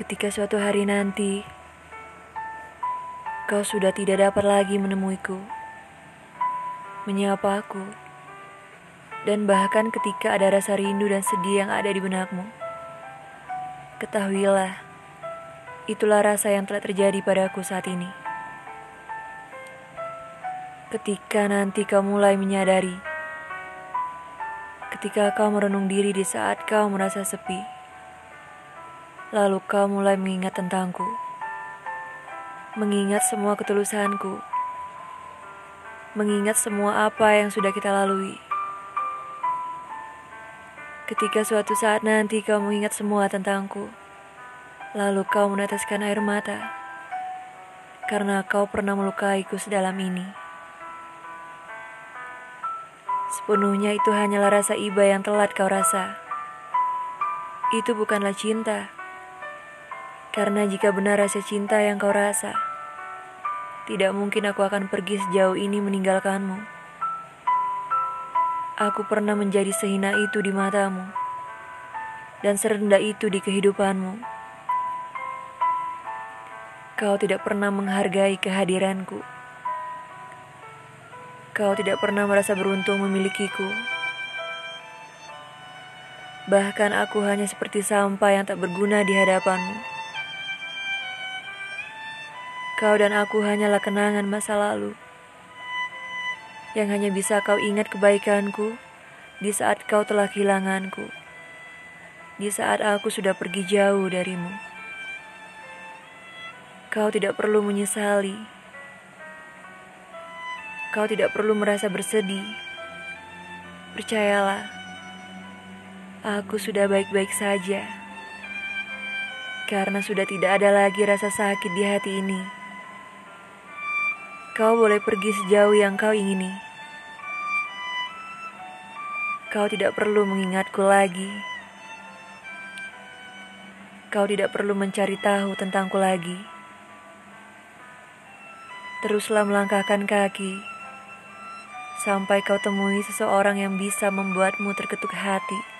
Ketika suatu hari nanti kau sudah tidak dapat lagi menemuiku, menyapa aku, dan bahkan ketika ada rasa rindu dan sedih yang ada di benakmu, ketahuilah, itulah rasa yang telah terjadi padaku saat ini. Ketika nanti kau mulai menyadari, ketika kau merenung diri di saat kau merasa sepi, lalu kau mulai mengingat tentangku, mengingat semua ketulusanku, mengingat semua apa yang sudah kita lalui. Ketika suatu saat nanti kau mengingat semua tentangku, lalu kau meneteskan air mata karena kau pernah melukaiku sedalam ini. Sepenuhnya itu hanyalah rasa iba yang telat kau rasa. Itu bukanlah cinta. Karena jika benar rasa cinta yang kau rasa, tidak mungkin aku akan pergi sejauh ini meninggalkanmu. Aku pernah menjadi sehina itu di matamu, dan serendah itu di kehidupanmu. Kau tidak pernah menghargai kehadiranku. Kau tidak pernah merasa beruntung memilikiku. Bahkan aku hanya seperti sampah yang tak berguna di hadapanmu. Kau dan aku hanyalah kenangan masa lalu yang hanya bisa kau ingat kebaikanku di saat kau telah kehilanganku, di saat aku sudah pergi jauh darimu. Kau tidak perlu menyesali Kau tidak perlu merasa bersedih. Percayalah, aku sudah baik-baik saja. Karena sudah tidak ada lagi rasa sakit di hati ini. Kau boleh pergi sejauh yang kau ingini. Kau tidak perlu mengingatku lagi. Kau tidak perlu mencari tahu tentangku lagi. Teruslah melangkahkan kaki sampai kau temui seseorang yang bisa membuatmu terketuk hati.